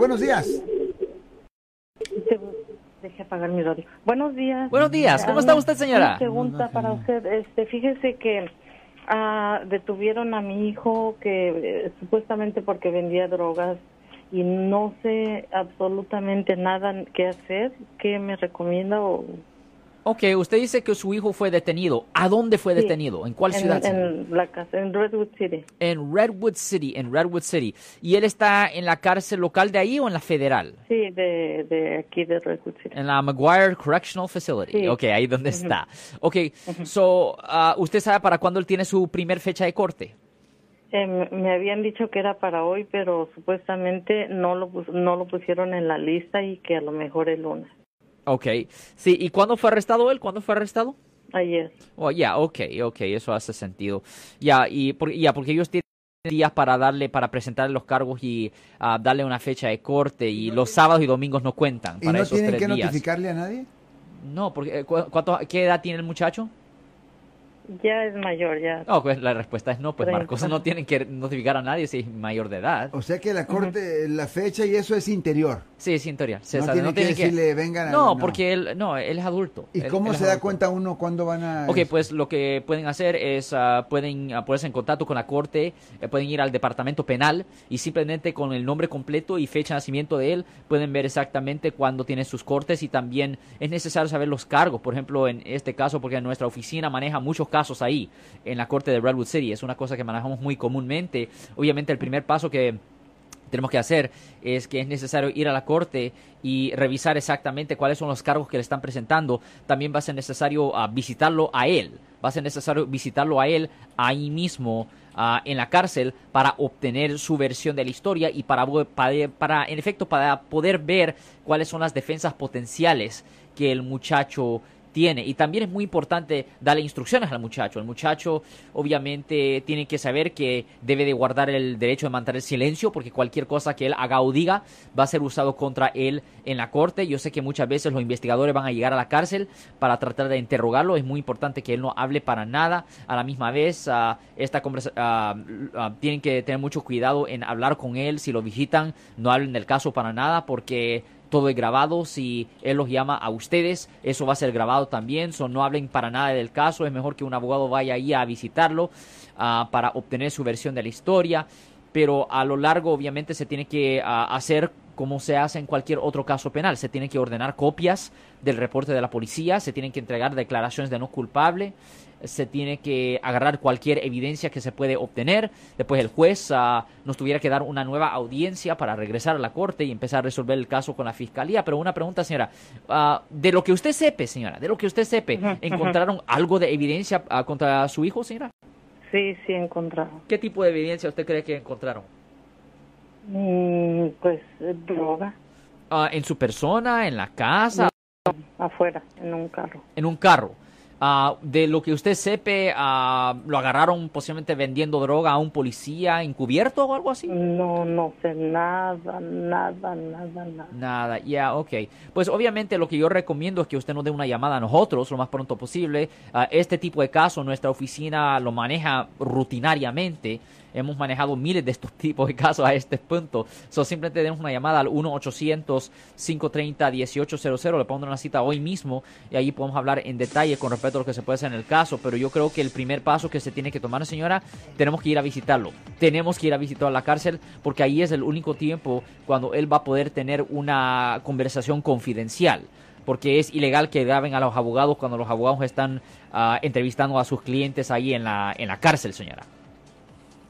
buenos días. Deje apagar mi radio. Buenos días. Buenos días, ¿cómo está usted, señora? Una pregunta para usted. Este, fíjese que ah, detuvieron a mi hijo que eh, supuestamente porque vendía drogas y no sé absolutamente nada qué hacer. ¿Qué me recomienda o Ok, usted dice que su hijo fue detenido. ¿A dónde fue Sí. detenido? ¿En cuál ciudad? En la casa, en Redwood City. En Redwood City, en Redwood City. ¿Y él está en la cárcel local de ahí o en la federal? Sí, de, de aquí de Redwood City. En la McGuire Correctional Facility. Sí. Ok, ahí donde está. Ok, so, ah, ¿usted sabe para cuándo él tiene su primer fecha de corte? Eh, me- habían dicho que era para hoy, pero supuestamente no lo, no lo pusieron en la lista y que a lo mejor el lunes. Ok, sí, ¿y cuándo fue arrestado él? ¿Cuándo fue arrestado? Ayer. Oh, ya, ok, ok, eso hace sentido. Ya, y por- ya, porque ellos tienen días para darle, para presentarle los cargos y ah, darle una fecha de corte y los sábados y domingos no cuentan ¿Y para no esos tienen tres que días. notificarle a nadie? No, porque eh, ¿cu- cuánto- ¿qué edad tiene el muchacho? Ya es mayor, ya. Oh, pues la respuesta es no, pues Treinta. Marcos no tienen que notificar a nadie si es mayor de edad. O sea que la corte, la fecha y eso es interior. Sí, es interior. No César, tienen que decirle, vengan a- No, no. porque él, no, él es adulto. ¿Y Él- cómo él se da adulto. cuenta uno cuándo van a...? Ok, pues lo que pueden hacer es, ah, pueden ah, ponerse en contacto con la corte, eh, pueden ir al departamento penal y simplemente con el nombre completo y fecha de nacimiento de él pueden ver exactamente cuándo tiene sus cortes y también es necesario saber los cargos. Por ejemplo, en este caso, porque nuestra oficina maneja muchos ahí en la corte de Redwood City, es una cosa que manejamos muy comúnmente. Obviamente el primer paso que tenemos que hacer es que es necesario ir a la corte y revisar exactamente cuáles son los cargos que le están presentando. También va a ser necesario ah, visitarlo a él. Va a ser necesario visitarlo a él ahí mismo ah, en la cárcel para obtener su versión de la historia y para, para, para, en efecto, para poder ver cuáles son las defensas potenciales que el muchacho tiene. Y también es muy importante darle instrucciones al muchacho. El muchacho obviamente tiene que saber que debe de guardar el derecho de mantener silencio porque cualquier cosa que él haga o diga va a ser usado contra él en la corte. Yo sé que muchas veces los investigadores van a llegar a la cárcel para tratar de interrogarlo. Es muy importante que él no hable para nada. A la misma vez, ah, esta conversa ah, tienen que tener mucho cuidado en hablar con él. Si lo visitan, no hablen del caso para nada porque todo es grabado. Si él los llama a ustedes, eso va a ser grabado también. So, no hablen para nada del caso. Es mejor que un abogado vaya ahí a visitarlo ah, para obtener su versión de la historia. Pero a lo largo, obviamente, se tiene que ah, hacer como se hace en cualquier otro caso penal. Se tienen que ordenar copias del reporte de la policía, se tienen que entregar declaraciones de no culpable, se tiene que agarrar cualquier evidencia que se puede obtener. Después el juez ah, nos tuviera que dar una nueva audiencia para regresar a la corte y empezar a resolver el caso con la fiscalía. Pero una pregunta, señora, ah, de lo que usted sepe, señora, de lo que usted sepe. ¿encontraron algo de evidencia ah, contra su hijo, señora? Sí, sí, encontrado. ¿Qué tipo de evidencia usted cree que encontraron? Mm, pues eh, droga Ah, ¿En su persona, en la casa, afuera, en un carro. en un carro? Ah, de lo que usted sepe, ah, ¿lo agarraron posiblemente vendiendo droga a un policía encubierto o algo así? No, no sé nada, nada, nada, nada. Nada, ya, ok. Pues obviamente lo que yo recomiendo es que usted nos dé una llamada a nosotros lo más pronto posible. Ah, este tipo de casos nuestra oficina lo maneja rutinariamente. Hemos manejado miles de estos tipos de casos a este punto. So, simplemente demos una llamada al 1-800-530-1800. Le pongo una cita hoy mismo y ahí podemos hablar en detalle con respecto a lo que se puede hacer en el caso. Pero yo creo que el primer paso que se tiene que tomar, señora, tenemos que ir a visitarlo. Tenemos que ir a visitar la cárcel porque ahí es el único tiempo cuando él va a poder tener una conversación confidencial. Porque es ilegal que graben a los abogados cuando los abogados están ah, entrevistando a sus clientes ahí en la, en la cárcel, señora.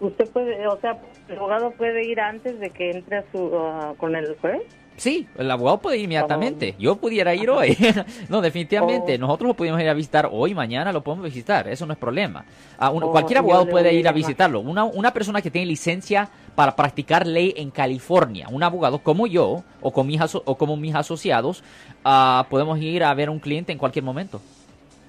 ¿Usted puede, o sea, el abogado puede ir antes de que entre a su, ah, con el juez? Sí, el abogado puede ir inmediatamente. Yo pudiera ir hoy. no, definitivamente. Oh. Nosotros lo podemos ir a visitar hoy, mañana lo podemos visitar. Eso no es problema. Ah, un- Oh, cualquier abogado puede ir a visitarlo. Una, una persona que tiene licencia para practicar ley en California, un abogado como yo o, con mis o como mis asociados, ah, podemos ir a ver a un cliente en cualquier momento.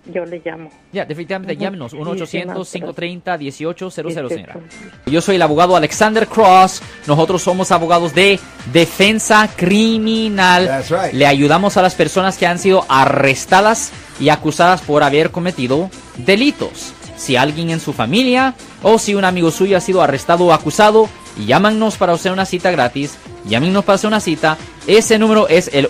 Yo le llamo. Ya, definitivamente, Ujú. llámenos. Muchísimas 1-800-530-1800, Sí, señora. Yo soy el abogado Alexander Cross. Nosotros somos abogados de defensa criminal. That's right. Le ayudamos a las personas que han sido arrestadas y acusadas por haber cometido delitos. Si alguien en su familia o si un amigo suyo ha sido arrestado o acusado, llámanos para hacer una cita gratis. Llámenos para hacer una cita. Ese número es el